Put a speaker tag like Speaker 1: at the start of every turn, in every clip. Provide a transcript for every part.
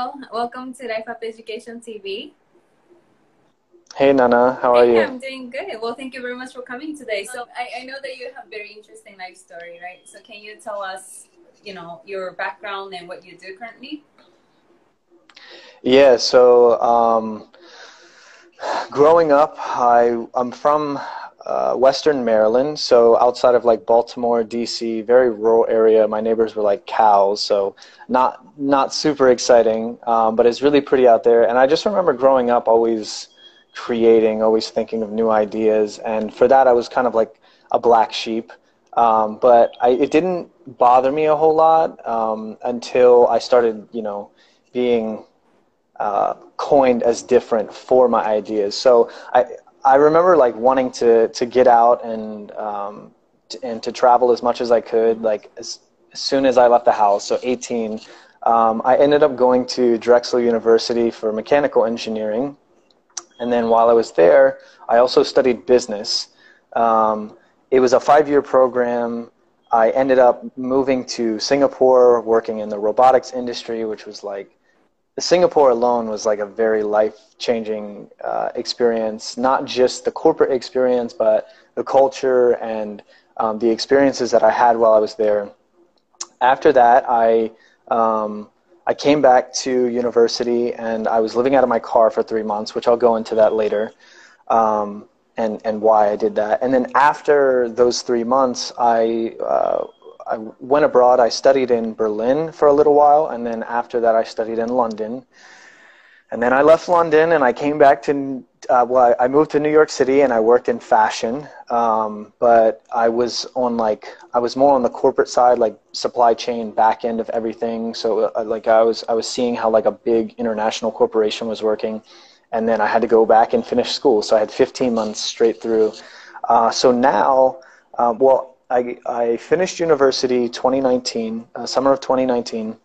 Speaker 1: Well, welcome to Life Up Education TV.
Speaker 2: Hey Nana, how are
Speaker 1: hey,
Speaker 2: you?
Speaker 1: I'm doing good. Well, thank you very much for coming today. So I, I know that you have very interesting life story, right? So can you tell us, you know, your background and what you do currently?
Speaker 2: Yeah, so um, growing up, I I'm from uh, Western Maryland, so outside of like Baltimore, DC, very rural area. My neighbors were like cows, so not not super exciting, um, but it's really pretty out there. And I just remember growing up, always creating, always thinking of new ideas, and for that, I was kind of like a black sheep. Um, but I, it didn't bother me a whole lot um, until I started, you know, being uh, coined as different for my ideas. So I, I remember like wanting to to get out and um, to, and to travel as much as I could. Like as, as soon as I left the house, so 18, um, I ended up going to Drexel University for mechanical engineering, and then while I was there, I also studied business. Um, it was a five-year program. I ended up moving to Singapore, working in the robotics industry, which was like Singapore alone was like a very life changing uh, experience, not just the corporate experience, but the culture and um, the experiences that I had while I was there. After that, I, um, I came back to university and I was living out of my car for three months, which I'll go into that later. Um, and, and why I did that. And then after those three months, I uh, I went abroad. I studied in Berlin for a little while, and then after that, I studied in London. And then I left London, and I came back to. Uh, well, I moved to New York City, and I worked in fashion. Um, but I was on like I was more on the corporate side, like supply chain, back end of everything. So uh, like I was I was seeing how like a big international corporation was working, and then I had to go back and finish school. So I had 15 months straight through. Uh, so now, uh, well, I, I finished university 2019, uh, summer of 2019.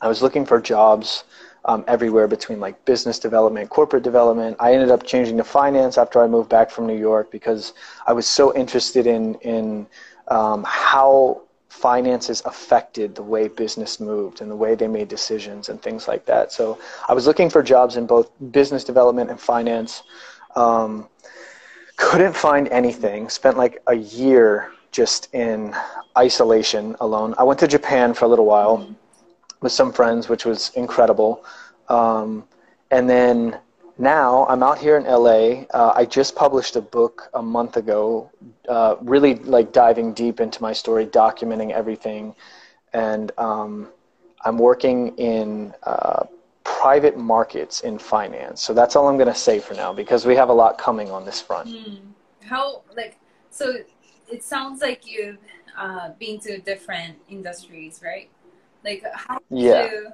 Speaker 2: I was looking for jobs um, everywhere between like business development, corporate development. I ended up changing to finance after I moved back from New York because I was so interested in in um, how finances affected the way business moved and the way they made decisions and things like that. So I was looking for jobs in both business development and finance. Um, couldn't find anything. Spent like a year just in isolation alone. I went to Japan for a little while mm-hmm. with some friends, which was incredible. Um, and then now I'm out here in LA. Uh, I just published a book a month ago, uh, really like diving deep into my story, documenting everything. And um, I'm working in uh, private markets in finance. So that's all I'm going to say for now because we have a lot coming on this front. Mm.
Speaker 1: How, like, so it sounds like you've uh, been to different industries, right? Like how
Speaker 2: yeah.
Speaker 1: You,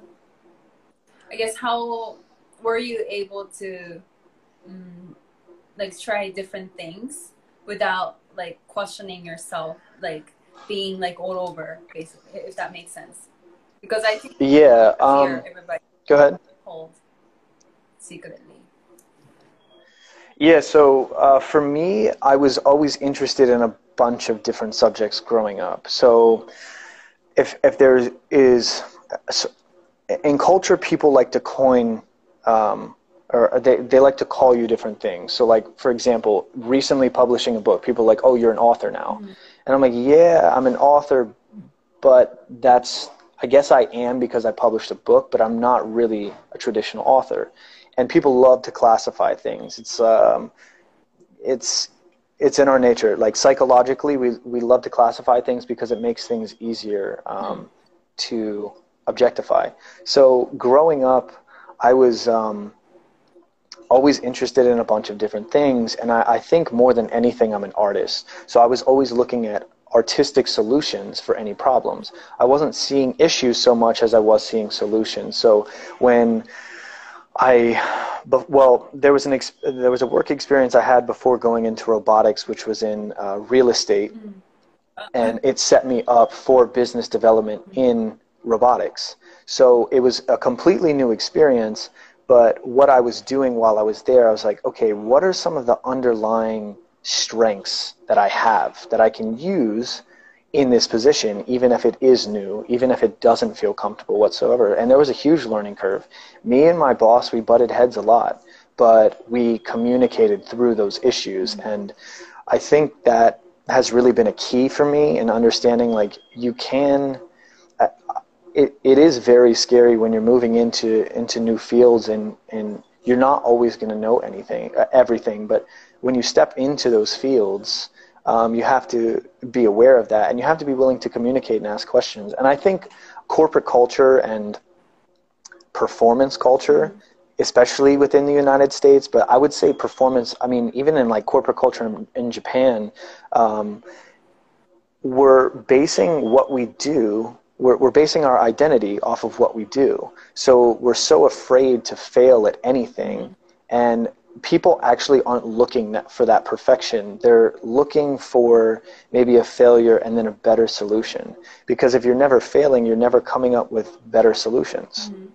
Speaker 1: I guess how were you able to um, like try different things without like questioning yourself, like being like all over, basically, if that makes sense? Because I think
Speaker 2: yeah, um, everybody go ahead.
Speaker 1: Hold secretly.
Speaker 2: Yeah, so uh, for me, I was always interested in a bunch of different subjects growing up. So if if there is in culture, people like to coin. Um, or they, they like to call you different things. So, like, for example, recently publishing a book, people are like, oh, you're an author now. Mm-hmm. And I'm like, yeah, I'm an author, but that's, I guess I am because I published a book, but I'm not really a traditional author. And people love to classify things. It's, um, it's, it's in our nature. Like psychologically, we we love to classify things because it makes things easier um, to objectify. So growing up, I was um, always interested in a bunch of different things, and I, I think more than anything, I'm an artist. So I was always looking at artistic solutions for any problems. I wasn't seeing issues so much as I was seeing solutions. So when I, but, well, there was an ex, there was a work experience I had before going into robotics, which was in uh, real estate, mm. and it set me up for business development in robotics. So it was a completely new experience. But what I was doing while I was there, I was like, okay, what are some of the underlying strengths that I have that I can use in this position, even if it is new, even if it doesn't feel comfortable whatsoever. And there was a huge learning curve. Me and my boss, we butted heads a lot, but we communicated through those issues. And I think that has really been a key for me in understanding like you can. Uh, it, it is very scary when you're moving into into new fields and, and you're not always going to know anything uh, everything but when you step into those fields um, you have to be aware of that and you have to be willing to communicate and ask questions. And I think corporate culture and performance culture, especially within the United States, but I would say performance, I mean, even in like corporate culture in, in Japan, um, we're basing what we do we're, we're basing our identity off of what we do. So we're so afraid to fail at anything. And people actually aren't looking for that perfection. They're looking for maybe a failure and then a better solution. Because if you're never failing, you're never coming up with better solutions. Mm-hmm.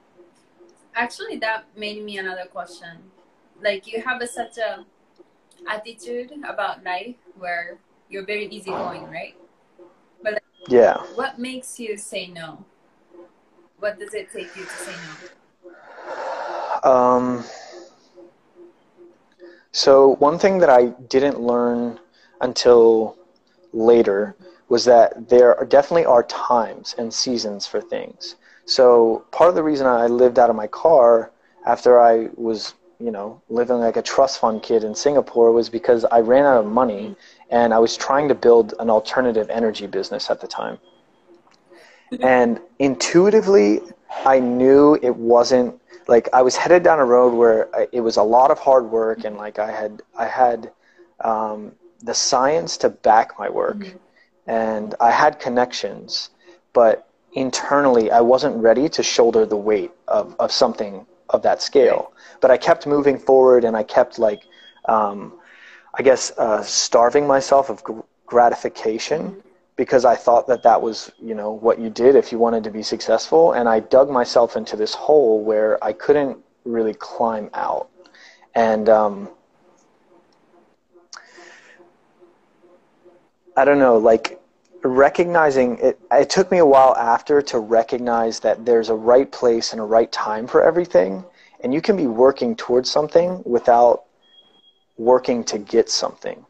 Speaker 1: Actually, that made me another question. Like you have a, such a attitude about life where you're very easygoing, right? But like,
Speaker 2: yeah,
Speaker 1: what makes you say no? What does it take you to say
Speaker 2: no? Um so one thing that I didn't learn until later was that there are definitely are times and seasons for things. So part of the reason I lived out of my car after I was, you know, living like a trust fund kid in Singapore was because I ran out of money and I was trying to build an alternative energy business at the time. Mm-hmm. And intuitively, I knew it wasn't like I was headed down a road where I, it was a lot of hard work and like I had I had um, the science to back my work mm-hmm. and I had connections, but internally I wasn't ready to shoulder the weight of, of something of that scale. But I kept moving forward and I kept like um, I guess uh, starving myself of gratification. Because I thought that that was, you know, what you did if you wanted to be successful. And I dug myself into this hole where I couldn't really climb out. And um, I don't know, like recognizing it, it took me a while after to recognize that there's a right place and a right time for everything. And you can be working towards something without working to get something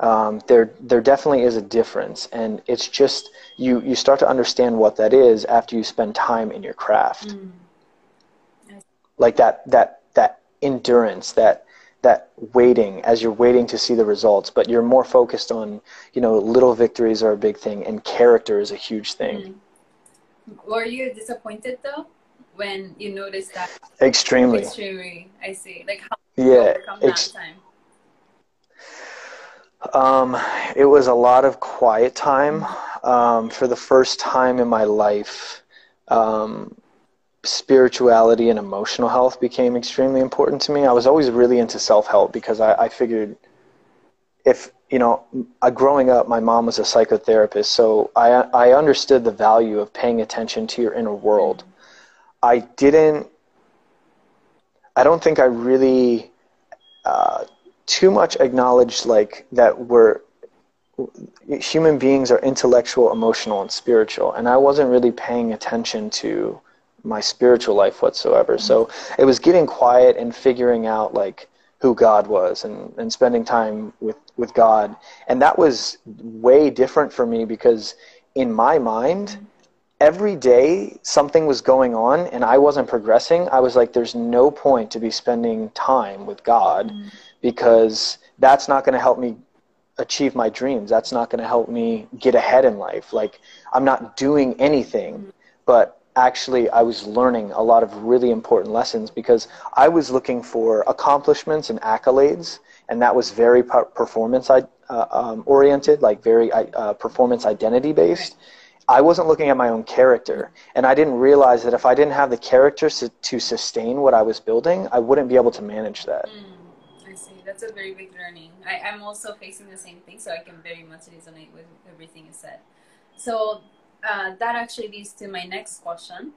Speaker 2: um, there there definitely is a difference, and it's just you you start to understand what that is after you spend time in your craft, mm. like that that that endurance that that waiting as you're waiting to see the results but you're more focused on you know little victories are a big thing and character is a huge thing.
Speaker 1: Mm. were you disappointed though when you noticed that?
Speaker 2: Extremely.
Speaker 1: Extremely i see. Like how
Speaker 2: yeah ex- time um, it was a lot of quiet time. Um, for the first time in my life, um, spirituality and emotional health became extremely important to me. I was always really into self help because I, I, figured if, you know, uh, growing up, my mom was a psychotherapist, so I, I understood the value of paying attention to your inner world. I didn't, I don't think I really. Uh, too much acknowledged like that we're human beings are intellectual, emotional, and spiritual, and I wasn't really paying attention to my spiritual life whatsoever. Mm-hmm. So it was getting quiet and figuring out like who God was and, and spending time with, with God. And that was way different for me because in my mind, every day something was going on and I wasn't progressing. I was like, there's no point to be spending time with God. Mm-hmm because that's not going to help me achieve my dreams. That's not going to help me get ahead in life. Like, I'm not doing anything, but actually, I was learning a lot of really important lessons because I was looking for accomplishments and accolades, and that was very performance uh, um, oriented, like very uh, performance identity based. I wasn't looking at my own character, and I didn't realize that if I didn't have the character to sustain what I was building, I wouldn't be able to manage that. Mm
Speaker 1: that's a very big learning. I, I'm also facing the same thing, so I can very much resonate with everything you said. So uh, that actually leads to my next question,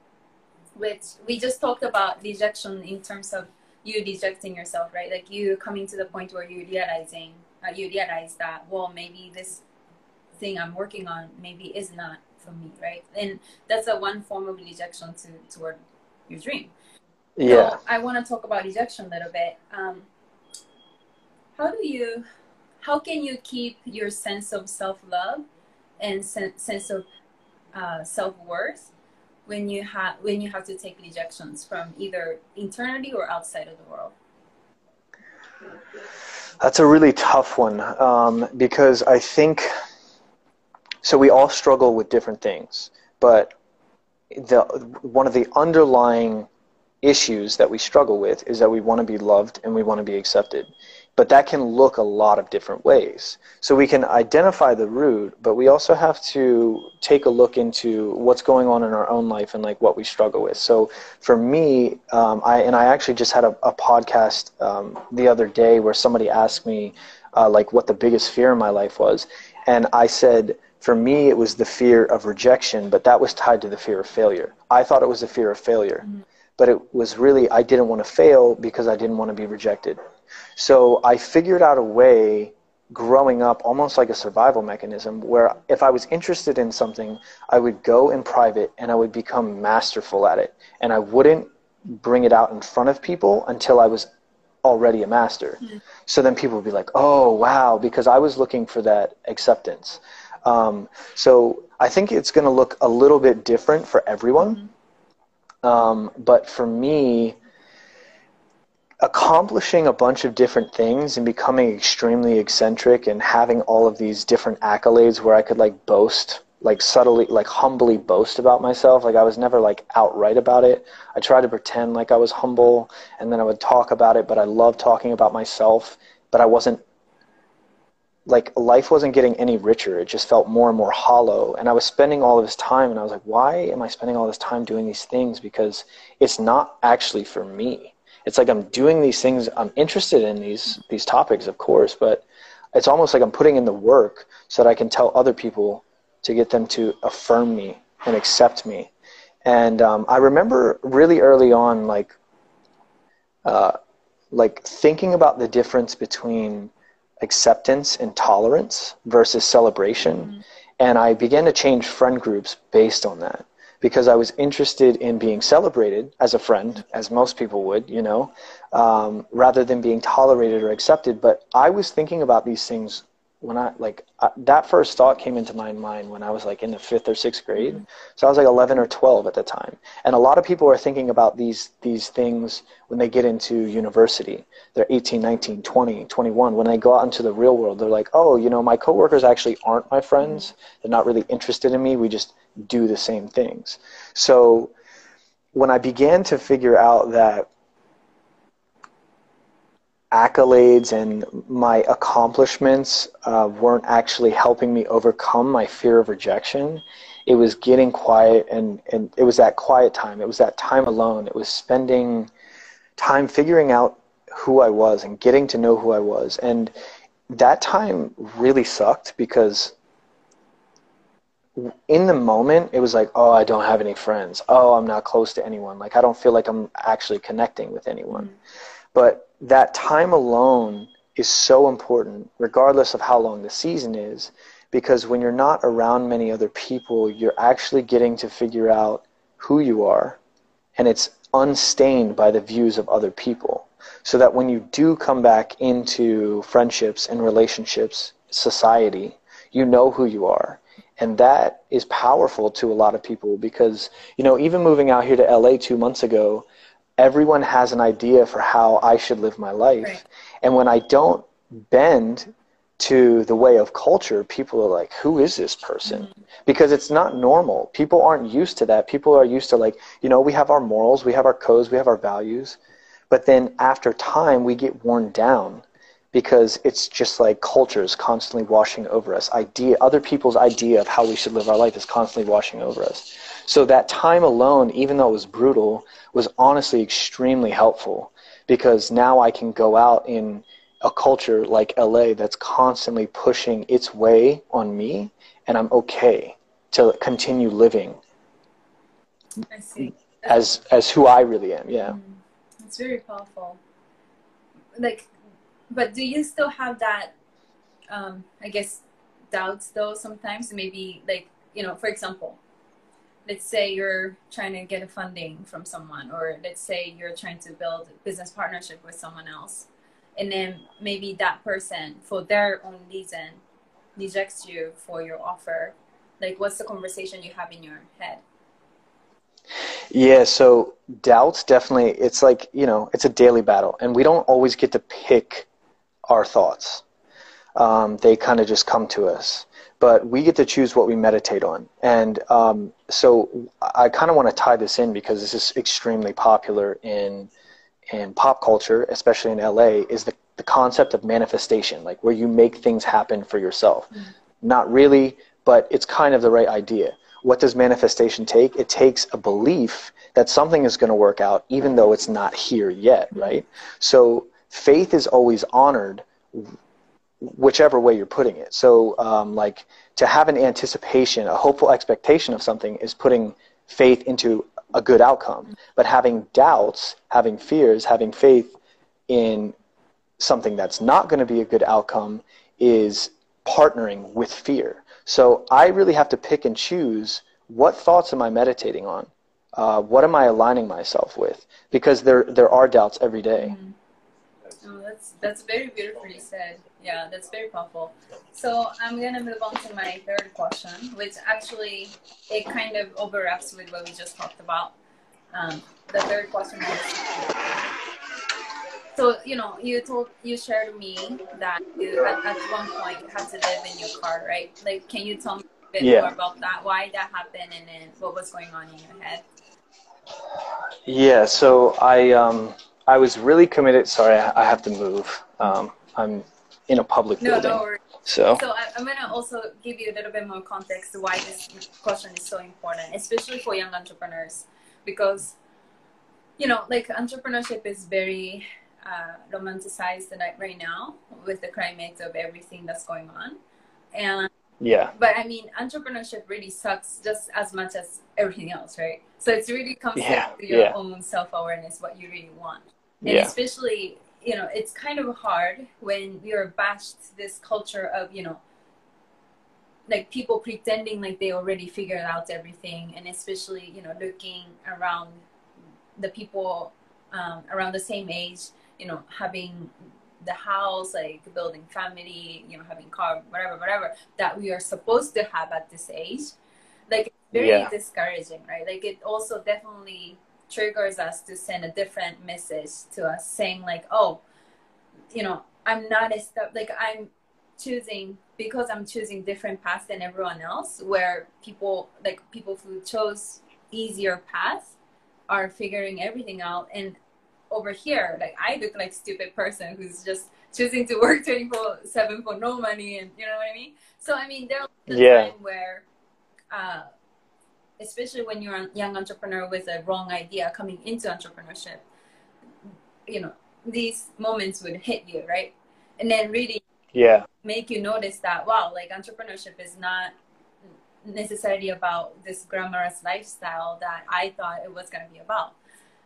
Speaker 1: which we just talked about rejection in terms of you rejecting yourself, right? Like you coming to the point where you're realizing, uh, you realize that, well, maybe this thing I'm working on maybe is not for me, right? And that's a one form of rejection to toward your dream.
Speaker 2: Yeah.
Speaker 1: So I want to talk about rejection a little bit. Um, how do you, how can you keep your sense of self love and sen- sense of uh, self worth when you have when you have to take rejections from either internally or outside of the world?
Speaker 2: That's a really tough one um, because I think so. We all struggle with different things, but the one of the underlying issues that we struggle with is that we want to be loved and we want to be accepted. But that can look a lot of different ways. So we can identify the root, but we also have to take a look into what's going on in our own life and like what we struggle with. So for me, um, I and I actually just had a, a podcast um, the other day where somebody asked me uh, like what the biggest fear in my life was, and I said for me it was the fear of rejection, but that was tied to the fear of failure. I thought it was the fear of failure. Mm-hmm but it was really I didn't want to fail because I didn't want to be rejected. So I figured out a way growing up almost like a survival mechanism where if I was interested in something, I would go in private and I would become masterful at it. And I wouldn't bring it out in front of people until I was already a master. Mm-hmm. So then people would be like, oh, wow, because I was looking for that acceptance. Um, so I think it's going to look a little bit different for everyone. Mm-hmm. Um, but for me, accomplishing a bunch of different things and becoming extremely eccentric and having all of these different accolades where I could like boast, like subtly, like humbly boast about myself. Like I was never like outright about it. I tried to pretend like I was humble and then I would talk about it, but I love talking about myself, but I wasn't like life wasn't getting any richer. It just felt more and more hollow. And I was spending all of this time and I was like, why am I spending all this time doing these things? Because it's not actually for me. It's like I'm doing these things, I'm interested in these these topics, of course, but it's almost like I'm putting in the work so that I can tell other people to get them to affirm me and accept me. And um, I remember really early on, like, uh, like thinking about the difference between acceptance and tolerance versus celebration. Mm-hmm. And I began to change friend groups based on that because I was interested in being celebrated as a friend, as most people would, you know, um, rather than being tolerated or accepted. But I was thinking about these things when I like uh, that first thought came into my mind when I was like in the fifth or sixth grade. Mm-hmm. So I was like 11 or 12 at the time. And a lot of people are thinking about these these things when they get into university. They're 18, 19, 20, 21. When they go out into the real world, they're like, oh, you know, my coworkers actually aren't my friends. They're not really interested in me. We just do the same things. So when I began to figure out that accolades and my accomplishments uh, weren't actually helping me overcome my fear of rejection. It was getting quiet, and, and it was that quiet time. It was that time alone. It was spending time figuring out who I was and getting to know who I was. And that time really sucked because in the moment it was like oh i don't have any friends oh i'm not close to anyone like i don't feel like i'm actually connecting with anyone mm-hmm. but that time alone is so important, regardless of how long the season is, because when you're not around many other people, you're actually getting to figure out who you are, and it's unstained by the views of other people. So that when you do come back into friendships and relationships, society, you know who you are. And that is powerful to a lot of people because, you know, even moving out here to LA two months ago, everyone has an idea for how I should live my life. Right. And when I don't bend to the way of culture, people are like, who is this person? Mm-hmm. Because it's not normal. People aren't used to that. People are used to, like, you know, we have our morals, we have our codes, we have our values. But then after time, we get worn down because it's just like culture is constantly washing over us. Idea, other people's idea of how we should live our life is constantly washing over us. So that time alone, even though it was brutal, was honestly extremely helpful because now I can go out in a culture like LA that's constantly pushing its way on me, and I'm okay to continue living as as who I really am. Yeah, mm,
Speaker 1: it's very powerful. Like, but do you still have that? Um, I guess doubts though sometimes maybe like you know for example let's say you're trying to get a funding from someone or let's say you're trying to build a business partnership with someone else and then maybe that person for their own reason rejects you for your offer like what's the conversation you have in your head
Speaker 2: yeah so doubts definitely it's like you know it's a daily battle and we don't always get to pick our thoughts um, they kind of just come to us but we get to choose what we meditate on. And um, so I kind of want to tie this in because this is extremely popular in in pop culture, especially in LA, is the, the concept of manifestation, like where you make things happen for yourself. Mm-hmm. Not really, but it's kind of the right idea. What does manifestation take? It takes a belief that something is going to work out, even though it's not here yet, mm-hmm. right? So faith is always honored whichever way you're putting it. So, um, like to have an anticipation, a hopeful expectation of something is putting faith into a good outcome. But having doubts, having fears, having faith in something that's not going to be a good outcome is partnering with fear. So I really have to pick and choose what thoughts am I meditating on? Uh, what am I aligning myself with? Because there there are doubts every day. Mm-hmm.
Speaker 1: Oh, that's that's very beautifully said. Yeah, that's very powerful. So I'm gonna move on to my third question, which actually it kind of overlaps with what we just talked about. Um, the third question is so you know you told you shared me that you at, at one point you had to live in your car, right? Like, can you tell me a bit yeah. more about that? Why that happened, and then what was going on in your head?
Speaker 2: Yeah, so I um I was really committed. Sorry, I, I have to move. Um, I'm in a public no, building. No, so,
Speaker 1: so I, am gonna also give you a little bit more context to why this question is so important, especially for young entrepreneurs, because you know, like entrepreneurship is very uh, romanticized right now with the climate of everything that's going on, and
Speaker 2: yeah.
Speaker 1: But I mean, entrepreneurship really sucks just as much as everything else, right? So it's really comes yeah. to your yeah. own self awareness, what you really want, and yeah. especially you know it's kind of hard when you're bashed this culture of you know like people pretending like they already figured out everything and especially you know looking around the people um, around the same age you know having the house like building family you know having car whatever whatever that we are supposed to have at this age like very yeah. discouraging right like it also definitely triggers us to send a different message to us saying like oh you know i'm not a step like i'm choosing because i'm choosing different paths than everyone else where people like people who chose easier paths are figuring everything out and over here like i look like stupid person who's just choosing to work 24 7 for no money and you know what i mean so i mean there's a yeah. time where uh, especially when you're a young entrepreneur with a wrong idea coming into entrepreneurship you know these moments would hit you right? And then really
Speaker 2: yeah.
Speaker 1: make you notice that wow like entrepreneurship is not necessarily about this glamorous lifestyle that i thought it was going to be about.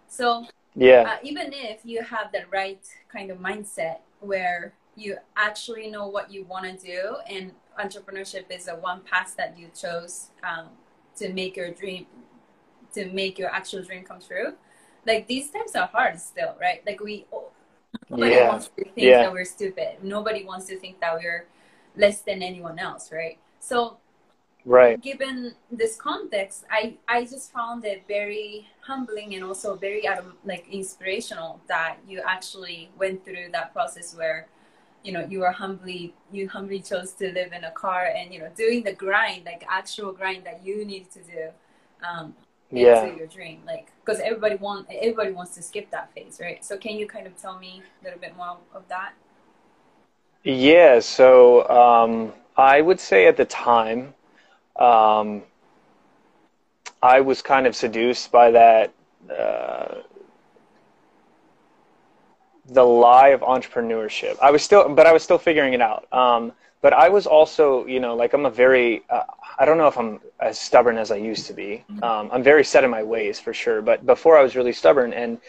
Speaker 1: So
Speaker 2: yeah.
Speaker 1: uh, even if you have the right kind of mindset where you actually know what you want to do and entrepreneurship is a one path that you chose um, to make your dream to make your actual dream come true. Like these times are hard still right? Like we nobody yeah. wants to think yeah. that we're stupid. Nobody wants to think that we're less than anyone else right? So
Speaker 2: right.
Speaker 1: given this context i i just found it very humbling and also very um, like inspirational that you actually went through that process where you know you were humbly you humbly chose to live in a car and you know doing the grind like actual grind that you need to do um yeah. into your dream like because everybody want everybody wants to skip that phase right so can you kind of tell me a little bit more of that
Speaker 2: yeah so um i would say at the time um i was kind of seduced by that uh the lie of entrepreneurship. I was still, but I was still figuring it out. Um, but I was also, you know, like I'm a very, uh, I don't know if I'm as stubborn as I used to be. Mm-hmm. Um, I'm very set in my ways for sure. But before I was really stubborn, and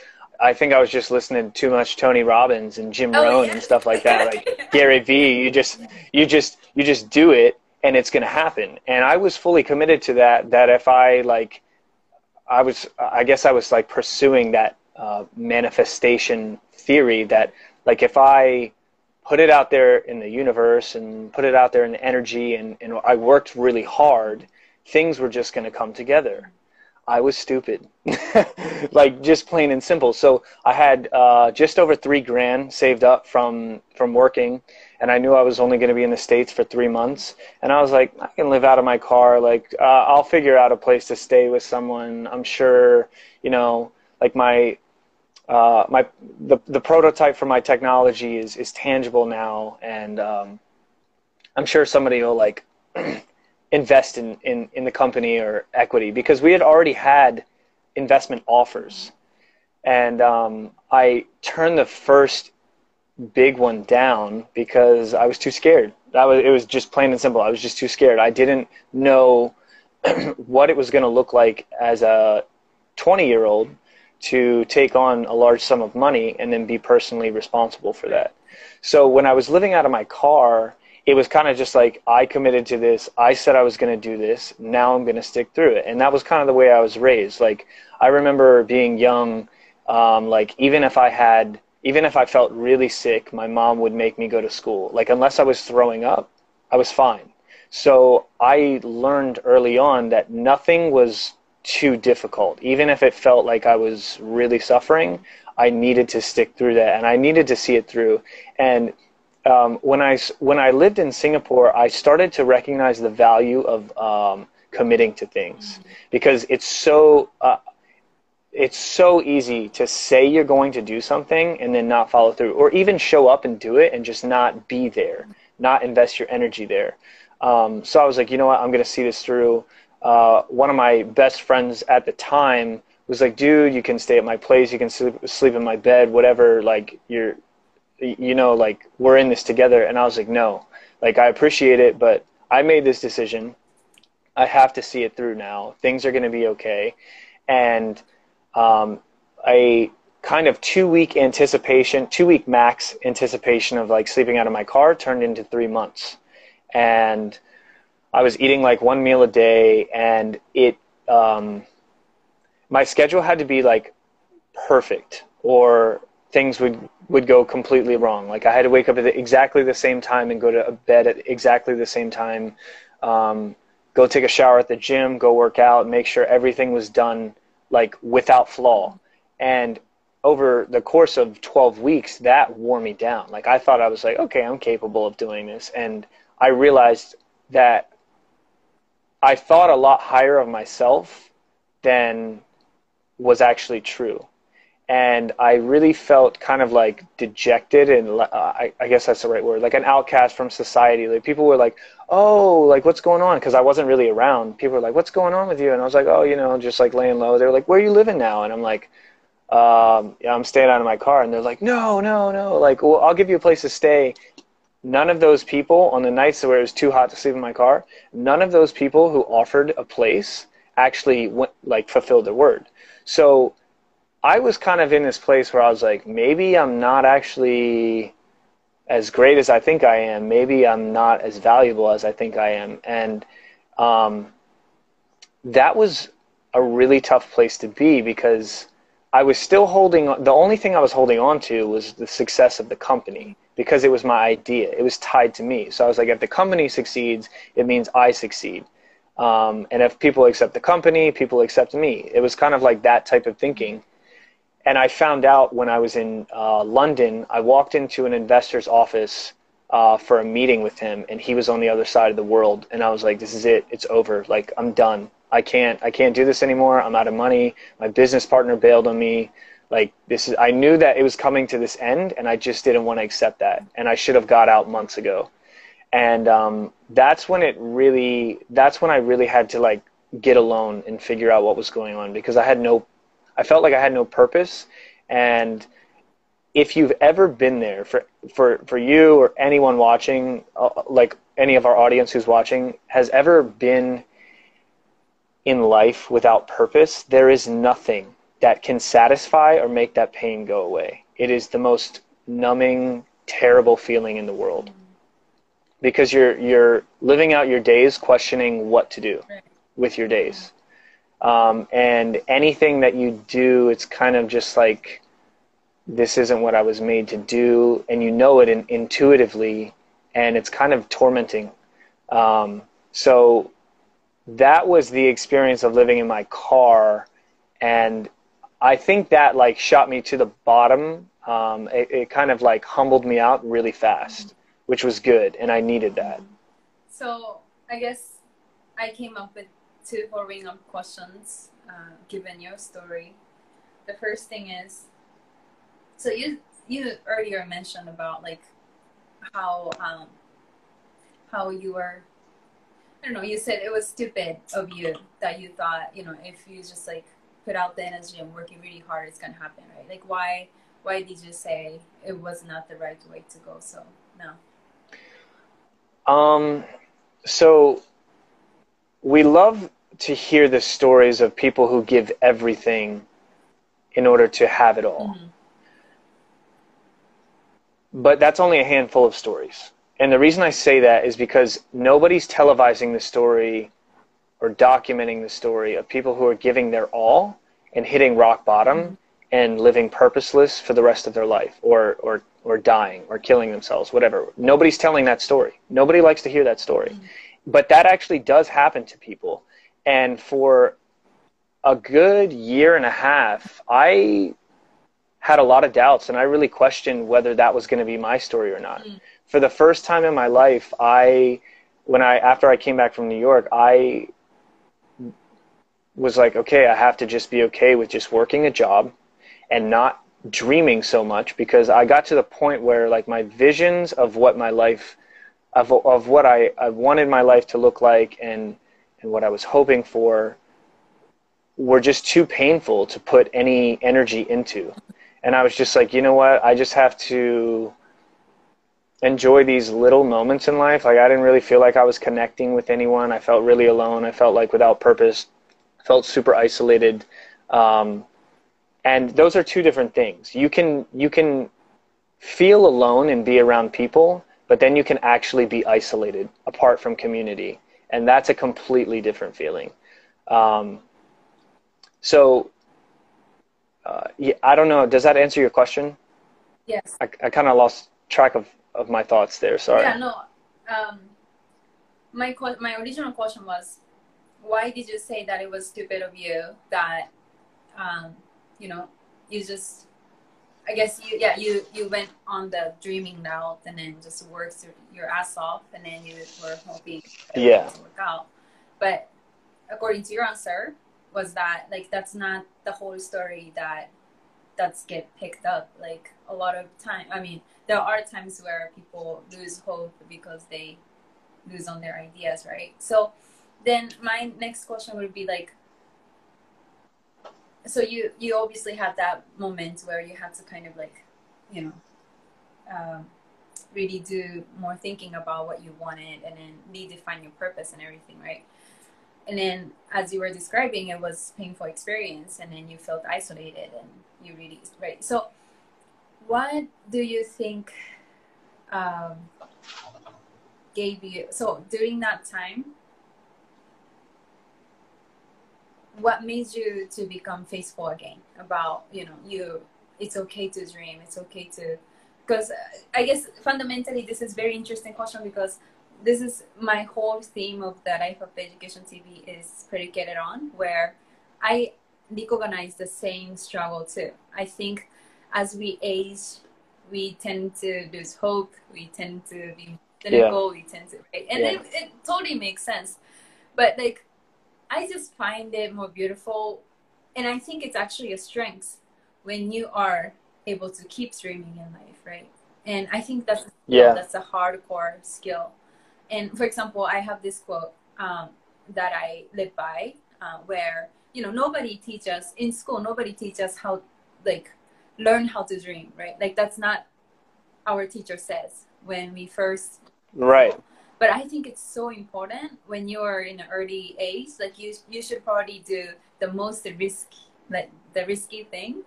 Speaker 2: I think I was just listening too much Tony Robbins and Jim oh, Rohn yeah. and stuff like that, like Gary Vee. You just, you just, you just do it, and it's going to happen. And I was fully committed to that. That if I like, I was, I guess I was like pursuing that uh, manifestation theory that like if I put it out there in the universe and put it out there in the energy and, and I worked really hard, things were just going to come together. I was stupid, like just plain and simple. So I had uh, just over three grand saved up from from working, and I knew I was only going to be in the states for three months. And I was like, I can live out of my car. Like uh, I'll figure out a place to stay with someone. I'm sure, you know, like my uh, my the the prototype for my technology is is tangible now, and um, I'm sure somebody will like invest in, in in the company or equity because we had already had investment offers, and um, I turned the first big one down because I was too scared. That was it was just plain and simple. I was just too scared. I didn't know what it was going to look like as a 20 year old to take on a large sum of money and then be personally responsible for that. So when I was living out of my car, it was kind of just like I committed to this. I said I was going to do this. Now I'm going to stick through it. And that was kind of the way I was raised. Like I remember being young, um, like even if I had, even if I felt really sick, my mom would make me go to school. Like unless I was throwing up, I was fine. So I learned early on that nothing was too difficult. Even if it felt like I was really suffering, I needed to stick through that and I needed to see it through. And um, when I when I lived in Singapore, I started to recognize the value of um, committing to things because it's so uh, it's so easy to say you're going to do something and then not follow through, or even show up and do it and just not be there, not invest your energy there. Um, so I was like, you know what, I'm going to see this through uh, one of my best friends at the time was like, dude, you can stay at my place, you can sleep, sleep in my bed, whatever. Like you're, you know, like we're in this together. And I was like, no, like I appreciate it, but I made this decision. I have to see it through now. Things are going to be okay. And um, a kind of two week anticipation, two week max anticipation of like sleeping out of my car turned into three months. And I was eating like one meal a day, and it um, my schedule had to be like perfect, or things would would go completely wrong. Like I had to wake up at exactly the same time and go to bed at exactly the same time. Um, go take a shower at the gym, go work out, make sure everything was done like without flaw. And over the course of 12 weeks, that wore me down. Like I thought I was like, okay, I'm capable of doing this. And I realized that I thought a lot higher of myself than was actually true. And I really felt kind of like dejected and uh, I, I, guess that's the right word, like an outcast from society. Like people were like, "Oh, like what's going on?" Because I wasn't really around. People were like, "What's going on with you?" And I was like, "Oh, you know, just like laying low." They're like, "Where are you living now?" And I'm like, um, "Yeah, I'm staying out of my car." And they're like, "No, no, no! Like, well, I'll give you a place to stay none of those people on the nights where it was too hot to sleep in my car, none of those people who offered a place actually went, like fulfilled their word. So I was kind of in this place where I was like, maybe I'm not actually as great as I think I am. Maybe I'm not as valuable as I think I am. And um, that was a really tough place to be because I was still holding on. The only thing I was holding on to was the success of the company because it was my idea. It was tied to me. So I was like, if the company succeeds, it means I succeed. Um, and if people accept the company, people accept me. It was kind of like that type of thinking. And I found out when I was in uh, London, I walked into an investor's office uh, for a meeting with him, and he was on the other side of the world. And I was like, this is it. It's over. Like, I'm done. I can't, I can't do this anymore. I'm out of money. My business partner bailed on me like this is i knew that it was coming to this end and i just didn't want to accept that and i should have got out months ago. And um, that's when it really that's when i really had to like get alone and figure out what was going on because i had no i felt like i had no purpose. And if you've ever been there for for for you or anyone watching uh, like any of our audience who's watching has ever been in life without purpose there is nothing that can satisfy or make that pain go away. It is the most numbing, terrible feeling in the world. because you're you're living out your days questioning what to do with your days. Um, and anything that you do, it's kind of just like this isn't what I was made to do, and you know it in, intuitively, and it's kind of tormenting. Um, so that was the experience of living in my car, and I think that like shot me to the bottom. Um, it, it kind of like humbled me out really fast, which was good, and I needed that.
Speaker 1: So I guess I came up with two following up questions uh, given your story. The first thing is, so you you earlier mentioned about like how um, how you were. I don't know. You said it was stupid of you that you thought you know if you just like put out the energy and working really hard, it's gonna happen, right? Like why why did you say it was not the right way to go? So no.
Speaker 2: Um, so we love to hear the stories of people who give everything in order to have it all.
Speaker 1: Mhm.
Speaker 2: But that's only a handful of stories. And the reason I say that is because nobody's televising the story or documenting the story of people who are giving their all and hitting rock bottom and living purposeless for the rest of their life or, or, or dying or killing themselves, whatever. Nobody's telling that story. Nobody likes to hear that story. But that actually does happen to people. And for a good year and a half, I had a lot of doubts and I really questioned whether that was going to be my story or not.
Speaker 1: Mm.
Speaker 2: For the first time in my life, I when I after I came back from New York, I was like, okay, I have to just be okay with just working a job and not dreaming so much because I got to the point where like my visions of what my life of of what I, I wanted my life to look like and and what I was hoping for were just too painful to put any energy into. And I was just like, you know what? I just have to enjoy these little moments in life. Like I didn't really feel like I was connecting with anyone. I felt really alone. I felt like without purpose. Felt super isolated. Um, and those are two different things. You can you can feel alone and be around people, but then you can actually be isolated apart from community, and that's a completely different feeling. Um, so, uh, yeah, I don't know. Does that answer your question?
Speaker 1: Yes.
Speaker 2: I, I kind of lost track of, of my thoughts there. Sorry.
Speaker 1: Yeah, no. Um, my my original question was, why did you say that it was stupid of you that, um, you know, you just, I guess you yeah you you went on the dreaming route and then just worked your- ass off and then you were hoping it
Speaker 2: Yeah.
Speaker 1: would work out, but according to your answer was that like that's not the whole story that that's get picked up. Like a lot of time i mean there are times where people lose hope because they lose on their ideas right? So then my next question would be like so you you obviously had that moment where you had to kind of like you know um, really do more thinking about what you wanted and then redefine your purpose and everything right? And then as you were describing it was painful experience and then you felt isolated and you really right? So what do you think um, gave you so during that time what made you to become faithful again about you know you it's okay to dream it's okay to because uh, i guess fundamentally this is very interesting question because this is my whole theme of the life of education tv is predicated on where i recognize the same struggle too i think as we age we tend to lose hope we tend to be cynical we tend to right? and
Speaker 2: Yeah.
Speaker 1: it, it totally makes sense but like i just find it more beautiful and i think it's actually a strength when you are able to keep dreaming in life right and i think that's
Speaker 2: Yeah.
Speaker 1: that's a hardcore skill and for example i have this quote um, that i live by uh, where you know nobody teaches in school nobody teaches how like learn how to dream right like that's not our teacher says when we first
Speaker 2: Right.
Speaker 1: But i think it's so important when you're in an early age like you you should probably do the most risky like the risky thing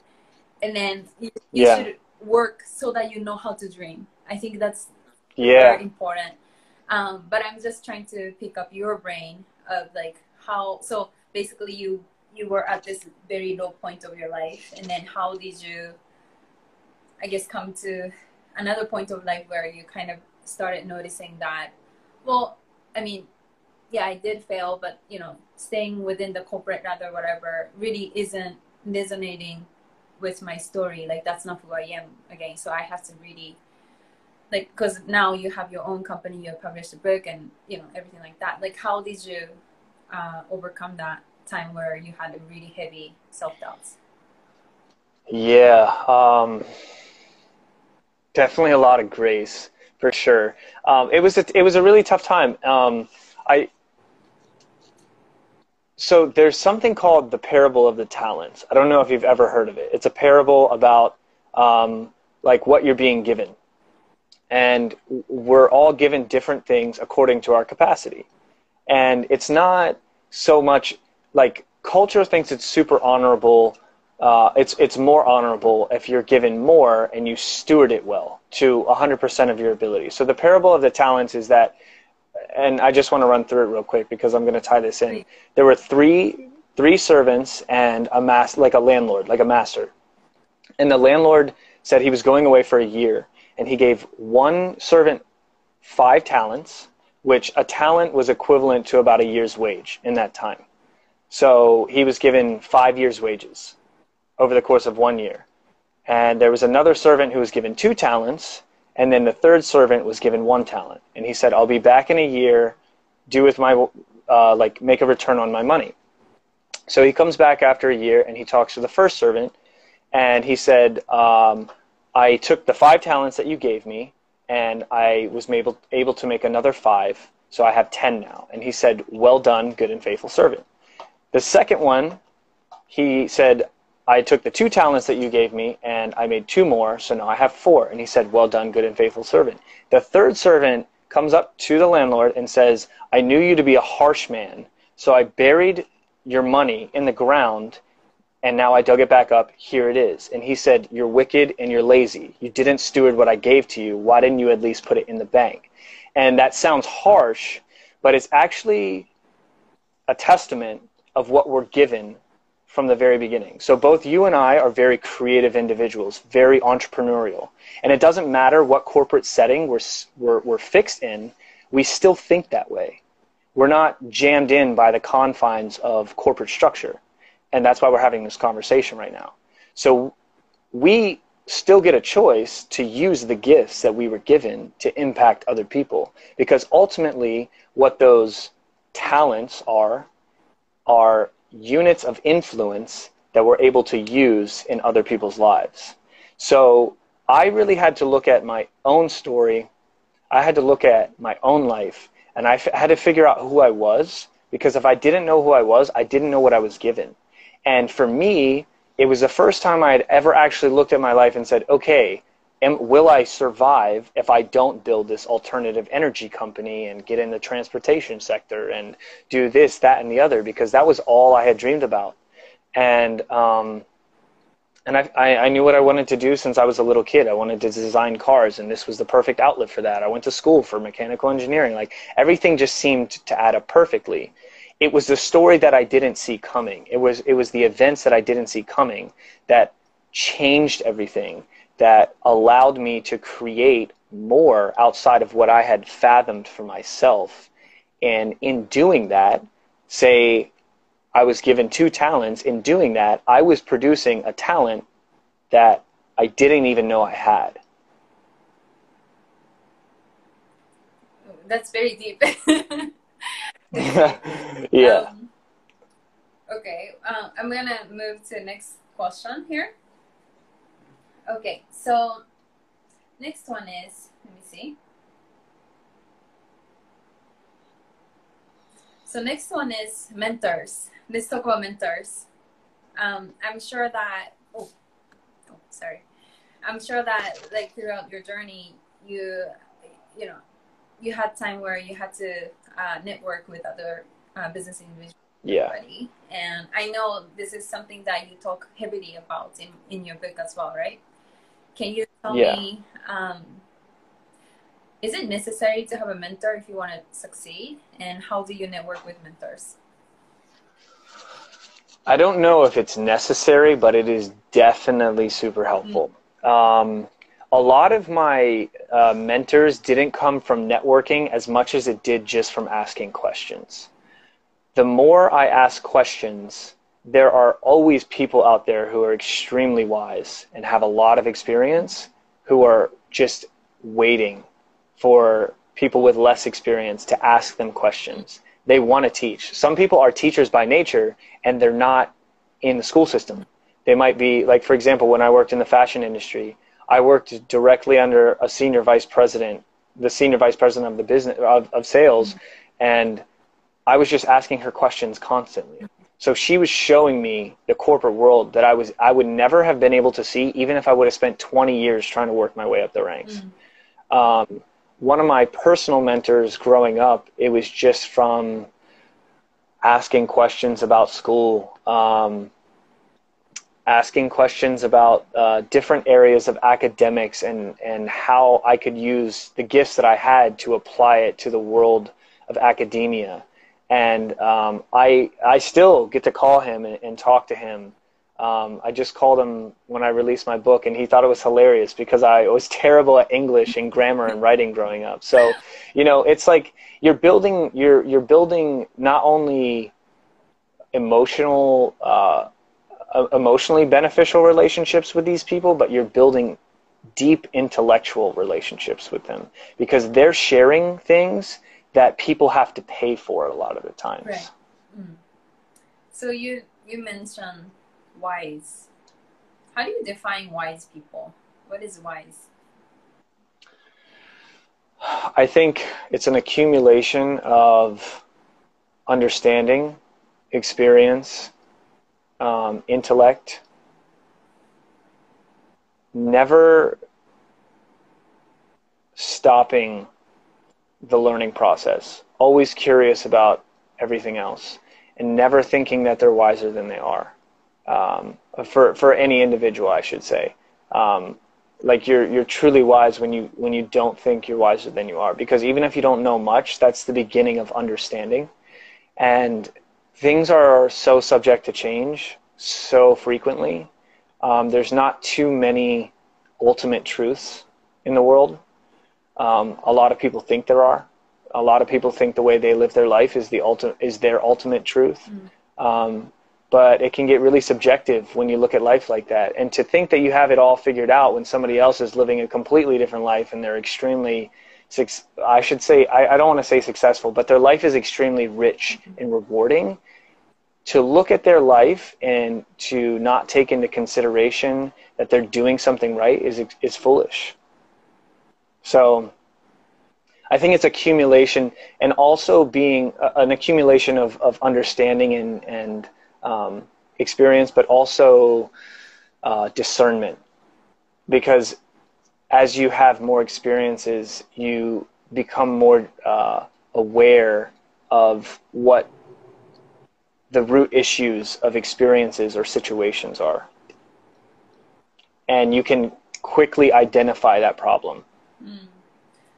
Speaker 1: and then you, you
Speaker 2: Yeah.
Speaker 1: should work so that you know how to dream i think that's
Speaker 2: Yeah.
Speaker 1: very important Um, but I'm just trying to pick up your brain of like how. So basically, you you were at this very low point of your life, and then how did you, I guess, come to another point of life where you kind of started noticing that, well, I mean, yeah, I did fail, but you know, staying within the corporate ladder, whatever, really isn't resonating with my story. Like that's not who I am again. So I have to really, like, because now you have your own company, you published a book, and you know everything like that. Like, how did you uh, overcome that time where you had a really heavy self doubts?
Speaker 2: Yeah, um, definitely a lot of grace for sure. Um, it was a, it was a really tough time. Um, I so there's something called the parable of the talents. I don't know if you've ever heard of it. It's a parable about um, like what you're being given, and we're all given different things according to our capacity. And it's not so much like culture thinks it's super honorable. Uh, it's it's more honorable if you're given more and you steward it well to 100% of your ability. So the parable of the talents is that and I just want to run through it real quick because I'm going to tie this in. There were three three servants and a mas- like a landlord, like a master. And the landlord said he was going away for a year, and he gave one servant five talents, which a talent was equivalent to about a year's wage in that time. So he was given five years' wages over the course of one year. And there was another servant who was given two talents, and then the third servant was given one talent. And he said, I'll be back in a year, do with my, uh, like, make a return on my money. So he comes back after a year and he talks to the first servant. And he said, um, I took the five talents that you gave me and I was able, able to make another five. So I have 10 now. And he said, Well done, good and faithful servant. The second one, he said, I took the two talents that you gave me and I made two more, so now I have four. And he said, Well done, good and faithful servant. The third servant comes up to the landlord and says, I knew you to be a harsh man, so I buried your money in the ground and now I dug it back up. Here it is. And he said, You're wicked and you're lazy. You didn't steward what I gave to you. Why didn't you at least put it in the bank? And that sounds harsh, but it's actually a testament of what we're given from the very beginning. So both you and I are very creative individuals, very entrepreneurial. And it doesn't matter what corporate setting we're, we're, we're fixed in, we still think that way. We're not jammed in by the confines of corporate structure. And that's why we're having this conversation right now. So we still get a choice to use the gifts that we were given to impact other people. Because ultimately, what those talents are, are units of influence that we're able to use in other people's lives. So I really had to look at my own story. I had to look at my own life, and I had to figure out who I was because if I didn't know who I was, I didn't know what I was given. And for me, it was the first time I had ever actually looked at my life and said, okay, am, will I survive if I don't build this alternative energy company and get in the transportation sector and do this, that, and the other? Because that was all I had dreamed about. And, um, and I, I, knew what I wanted to do since I was a little kid. I wanted to design cars, and this was the perfect outlet for that. I went to school for mechanical engineering. Like everything just seemed to add up perfectly. It was the story that I didn't see coming. It was it was the events that I didn't see coming that changed everything that allowed me to create more outside of what I had fathomed for myself. And in doing that, say I was given two talents, in doing that, I was producing a talent that I didn't even know I had.
Speaker 1: That's very deep.
Speaker 2: yeah. Um,
Speaker 1: okay, uh, I'm gonna move to the next question here. Okay, so next one is, let me see. So next one is mentors. Let's talk about mentors. Um, I'm sure that, oh, oh, sorry. I'm sure that like throughout your journey, you, you know, you had time where you had to uh, network with other uh, business individuals
Speaker 2: yeah.
Speaker 1: already. And I know this is something that you talk heavily about in, in your book as well, right? Can you tell yeah. me um, is it necessary to have a mentor if you want to succeed? And how do you network with mentors?
Speaker 2: I don't know if it's necessary, but it is definitely super helpful. Mm. Um, a lot of my uh, mentors didn't come from networking as much as it did just from asking questions. The more I ask questions, there are always people out there who are extremely wise and have a lot of experience who are just waiting for people with less experience to ask them questions. They want to teach. Some people are teachers by nature and they're not in the school system. They might be, like, for example, when I worked in the fashion industry, I worked directly under a senior vice president, the senior vice president of the business of, of sales, and I was just asking her questions constantly. So she was showing me the corporate world that I was I would never have been able to see even if I would have spent 20 years trying to work my way up the ranks. Mm. Um, one of my personal mentors growing up, it was just from asking questions about school, um, asking questions about uh, different areas of academics and, and how I could use the gifts that I had to apply it to the world of academia. And um, I, I still get to call him and, and talk to him um, I just called him when I released my book, and he thought it was hilarious because I was terrible at English and grammar and writing growing up. So, you know, it's like you're building you're you're building not only emotional uh, emotionally beneficial relationships with these people, but you're building deep intellectual relationships with them because they're sharing things that people have to pay for a lot of the times.
Speaker 1: Right. Mm. So you you mentioned wise. How do you define wise people? What is wise?
Speaker 2: I think it's an accumulation of understanding, experience, um, intellect, never stopping the learning process, always curious about everything else, and never thinking that they're wiser than they are um, for for any individual, I should say. Um, like you're you're truly wise when you when you don't think you're wiser than you are, because even if you don't know much, that's the beginning of understanding. And things are so subject to change so frequently. Um, there's not too many ultimate truths in the world. Um, a lot of people think there are. A lot of people think the way they live their life is the ultimate is their ultimate truth. Mm. Um, but it can get really subjective when you look at life like that. And to think that you have it all figured out when somebody else is living a completely different life and they're extremely, I should say, I, I don't want to say successful, but their life is extremely rich and rewarding. To look at their life and to not take into consideration that they're doing something right is is foolish. So, I think it's accumulation and also being an accumulation of, of understanding and, and um, experience, but also uh, discernment. Because as you have more experiences, you become more uh, aware of what the root issues of experiences or situations are. And you can quickly identify that problem. Mm.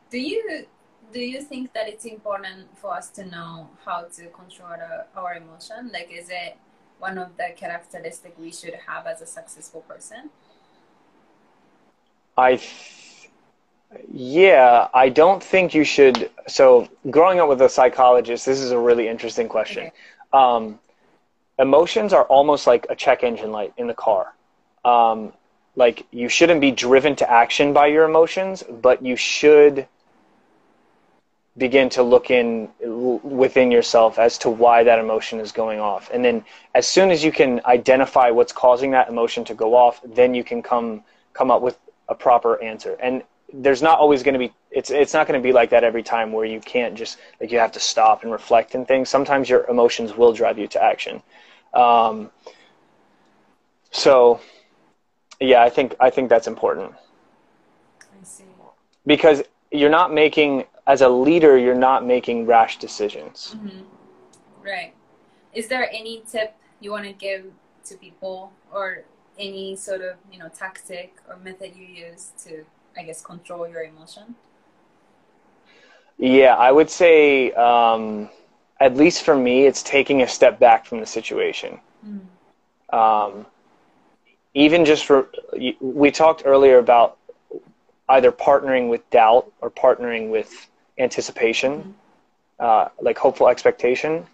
Speaker 1: Do you do you think that it's important for us to know how to control our, our emotion? Like, is it one of the characteristics we should have as a successful person?
Speaker 2: I, th- yeah, I don't think you should. So, growing up with a psychologist, this is a really interesting question. Okay. Um, emotions are almost like a check engine light in the car. Um, like you shouldn't be driven to action by your emotions, but you should begin to look in within yourself as to why that emotion is going off. And then as soon as you can identify what's causing that emotion to go off then you can come come up with a proper answer. And there's not always going to be it's it's not going to be like that every time where you can't just like you have to stop and reflect and things. Sometimes your emotions will drive you to action. Um, so yeah i think i think that's important
Speaker 1: I see.
Speaker 2: because you're not making as a leader, you're not making rash decisions.
Speaker 1: Mm-hmm. Right. Is there any tip you want to give to people, or any sort of you know tactic or method you use to, I guess, control your emotion?
Speaker 2: Yeah, I would say, um, at least for me, it's taking a step back from the situation. Mm. Um, even just for, we talked earlier about either partnering with doubt or partnering with anticipation, mm-hmm. uh, like hopeful expectation.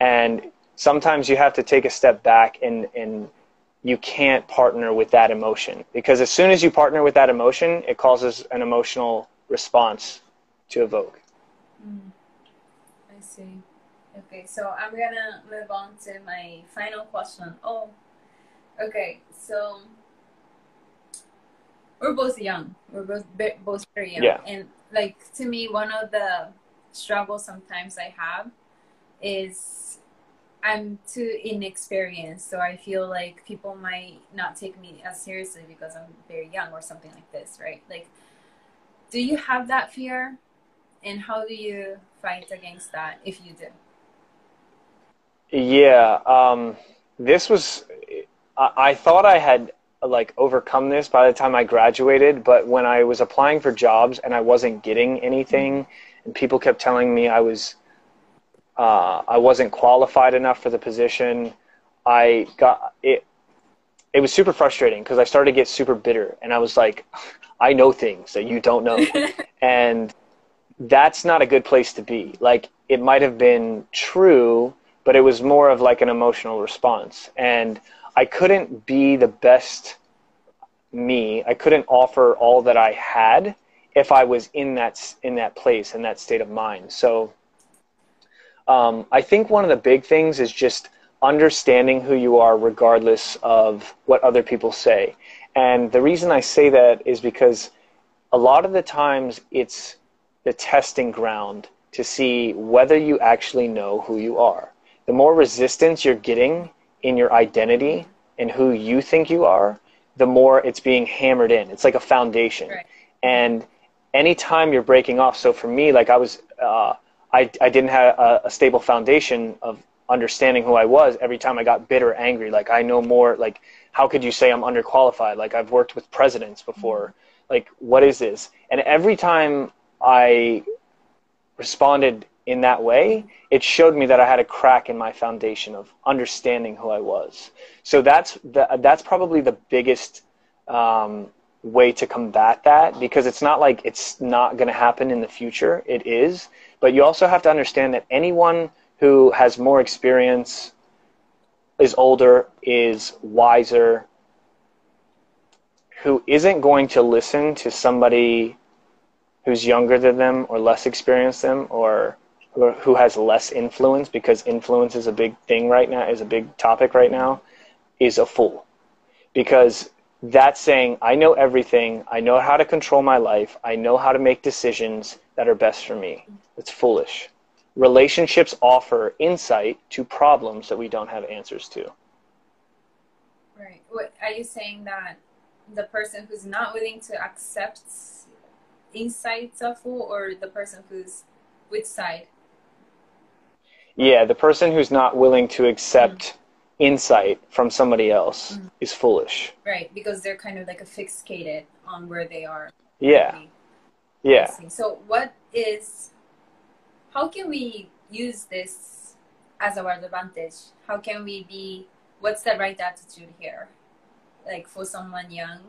Speaker 2: And sometimes you have to take a step back and, and you can't partner with that emotion because as soon as you partner with that emotion, it causes an emotional response to evoke.
Speaker 1: Mm. I see. Okay, so I'm gonna move on to my final question. Oh, okay. So we're both young. We're both both very young,
Speaker 2: yeah.
Speaker 1: and like to me, one of the struggles sometimes I have is I'm too inexperienced, so I feel like people might not take me as seriously because I'm very young or something like this, right? Like, do you have that fear, and how do you fight against that if you do?
Speaker 2: Yeah, um, this was. I, I thought I had like overcome this by the time I graduated, but when I was applying for jobs and I wasn't getting anything, and people kept telling me I was uh, I wasn't qualified enough for the position, I got it. It was super frustrating because I started to get super bitter, and I was like, I know things that you don't know, and that's not a good place to be. Like it might have been true, but it was more of like an emotional response, and I couldn't be the best me. I couldn't offer all that I had if I was in that in that place in that state of mind. So um, I think one of the big things is just understanding who you are regardless of what other people say. And the reason I say that is because a lot of the times it's the testing ground to see whether you actually know who you are. The more resistance you're getting in your identity and who you think you are, the more it's being hammered in. It's like a foundation. Right. And anytime you're breaking off, so for me, like I was, uh, I, I didn't have a, a, stable foundation of understanding who I was. Every time I got bitter, angry, like I know more, like how could you say I'm underqualified? Like I've worked with presidents before. Mm-hmm. Like what is this? And every time I responded in that way, it showed me that I had a crack in my foundation of understanding who I was. So that's the, that's probably the biggest um, way to combat that because it's not like it's not going to happen in the future. It is, but you also have to understand that anyone who has more experience, is older, is wiser, who isn't going to listen to somebody who's younger than them or less experienced than them or who has less influence because influence is a big thing right now is a big topic right now is a fool. Because that's saying i know everything i know how to control my life i know how to make decisions that are best for me. It's foolish. Relationships offer insight to problems that we don't have answers to.
Speaker 1: Right. What are you saying that the person who's not willing to accept insights are fool or the person who's which side
Speaker 2: yeah, the person who's not willing to accept mm. insight from somebody else mm. is foolish.
Speaker 1: Right, because they're kind of like a fixated on where they are.
Speaker 2: Yeah. Yeah.
Speaker 1: So what is how can we use this as our advantage? How can we be what's the right attitude here? Like for someone young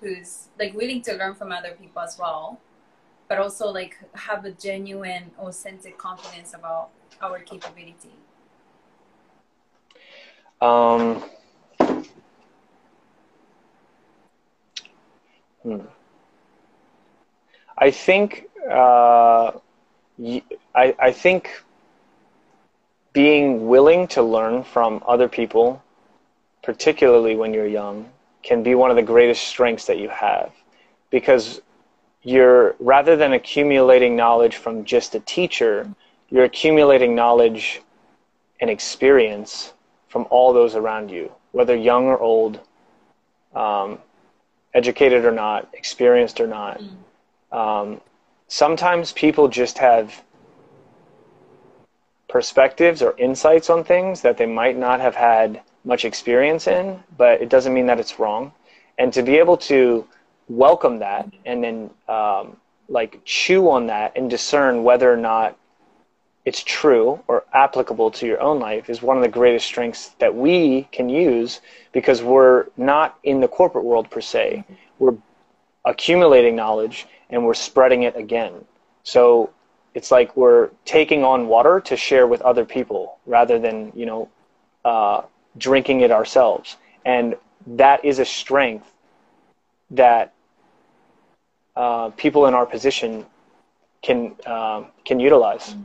Speaker 1: who's like willing to learn from other people as well but also like have a genuine authentic confidence about our capability
Speaker 2: um hmm. i think uh, I, I think being willing to learn from other people particularly when you're young can be one of the greatest strengths that you have because you're rather than accumulating knowledge from just a teacher, you're accumulating knowledge and experience from all those around you, whether young or old, um, educated or not, experienced or not. Um, sometimes people just have perspectives or insights on things that they might not have had much experience in, but it doesn't mean that it's wrong. And to be able to welcome that and then um, like chew on that and discern whether or not it's true or applicable to your own life is one of the greatest strengths that we can use because we're not in the corporate world per se. We're accumulating knowledge and we're spreading it again. So it's like we're taking on water to share with other people rather than, you know, uh, drinking it ourselves. And that is a strength that uh, people in our position can uh, can utilize.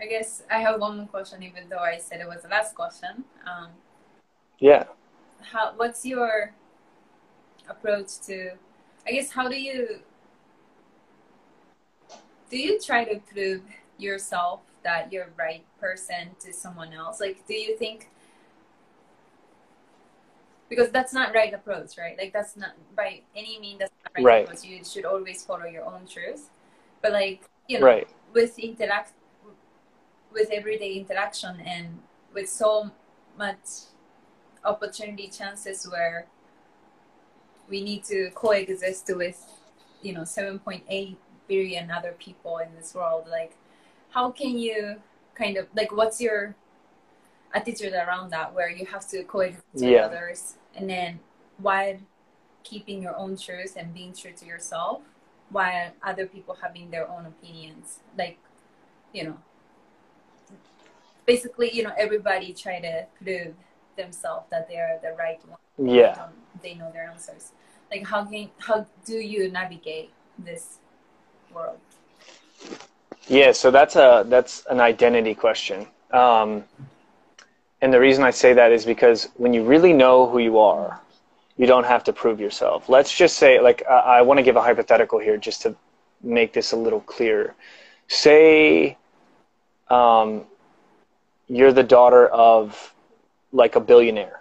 Speaker 1: I guess I have one more question, even though I said it was the last question. Um,
Speaker 2: yeah.
Speaker 1: How? What's your approach to? I guess how do you do you try to prove yourself that you're right person to someone else? Like, do you think? Because that's not right approach, right? Like that's not by any means that's right, right. approach. You should always follow your own truth. But like you know, right. with interact with everyday interaction and with so much opportunity chances where we need to coexist with you know 7.8 billion other people in this world like how can you kind of like what's your attitude around that where you have to coexist yeah. with others and then while keeping your own truth and being true to yourself while other people having their own opinions like you know basically, you know, everybody try to prove themselves that they're the right one.
Speaker 2: Yeah.
Speaker 1: They, know their answers. Like, how can how do you navigate this world?
Speaker 2: Yeah, so that's a that's an identity question. Um, and the reason I say that is because when you really know who you are, you don't have to prove yourself. Let's just say, like, I, I want to give a hypothetical here just to make this a little clearer. Say, um, you're the daughter of like a billionaire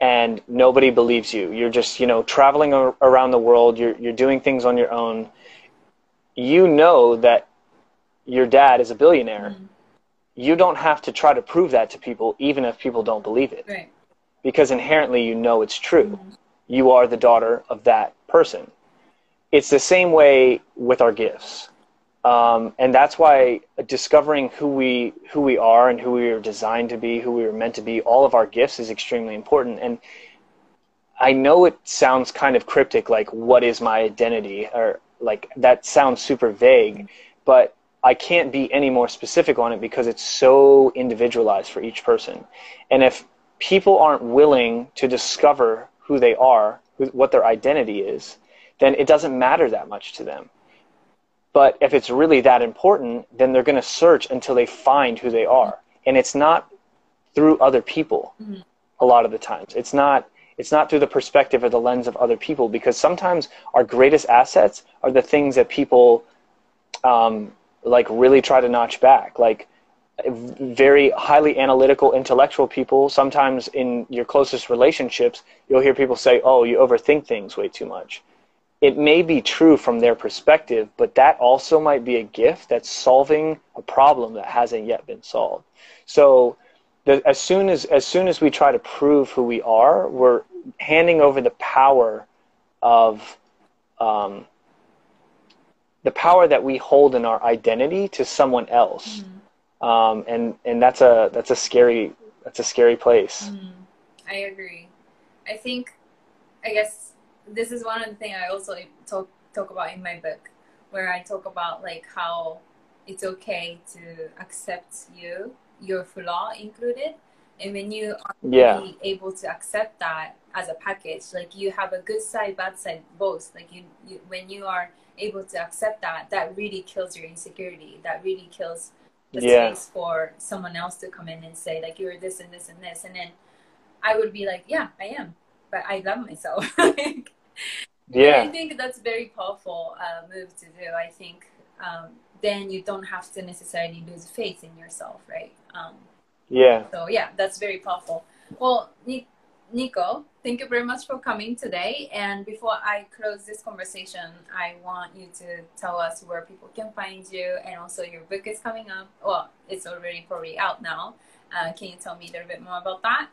Speaker 2: and nobody believes you you're just you know traveling around the world you're you're doing things on your own you know that your dad is a billionaire mm-hmm. you don't have to try to prove that to people even if people don't believe it
Speaker 1: right.
Speaker 2: Because inherently you know it's true you are the daughter of that person it's the same way with our gifts um, and that's why discovering who we who we are and who we are designed to be, who we are meant to be, all of our gifts is extremely important. And I know it sounds kind of cryptic, like "What is my identity?" or like that sounds super vague, but I can't be any more specific on it because it's so individualized for each person. And if people aren't willing to discover who they are, what their identity is, then it doesn't matter that much to them. But if it's really that important, then they're going to search until they find who they are. And it's not through other people mm-hmm. a lot of the times. It's not it's not through the perspective or the lens of other people because sometimes our greatest assets are the things that people um, like really try to notch back. Like very highly analytical, intellectual people, sometimes in your closest relationships, you'll hear people say, Oh, you overthink things way too much it may be true from their perspective, but that also might be a gift that's solving a problem that hasn't yet been solved. So the, as soon as as soon as we try to prove who we are, we're handing over the power of um, the power that we hold in our identity to someone else, mm-hmm. Um, and and that's a that's a scary that's a scary place.
Speaker 1: Mm-hmm. I agree. I think, I guess this is one of the things I also talk talk about in my book, where I talk about like how it's okay to accept you, your flaw included, and when you are
Speaker 2: yeah.
Speaker 1: able to accept that as a package, like you have a good side, bad side, both. Like you, you when you are able to accept that, that really kills your insecurity. That really kills the yeah. space for someone else to come in and say like you're this and this and this, and then I would be like, yeah, I am, but I love myself.
Speaker 2: yeah.
Speaker 1: I think that's very powerful uh, move to do. I think um, then you don't have to necessarily lose faith in yourself right? Um,
Speaker 2: yeah.
Speaker 1: so yeah that's very powerful. Well nico thank you very much for coming today and before i close this conversation i want you to tell us where people can find you and also your book is coming up well it's already probably out now uh, can you tell me a little bit more about that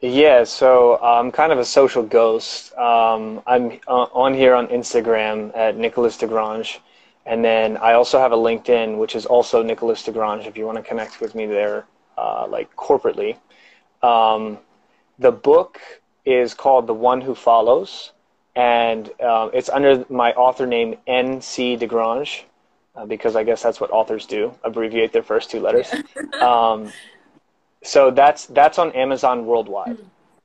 Speaker 2: Yeah, so I'm kind of a social ghost. Um, I'm uh, on here on Instagram at Nicholas Degrange, and then I also have a LinkedIn, which is also Nicholas Degrange. If you want to connect with me there, uh, like corporately. Um, the book is called The One Who Follows, and um, it's under my author name N.C. Degrange, uh, because I guess that's what authors do, abbreviate their first two letters. um, so that's that's on Amazon worldwide.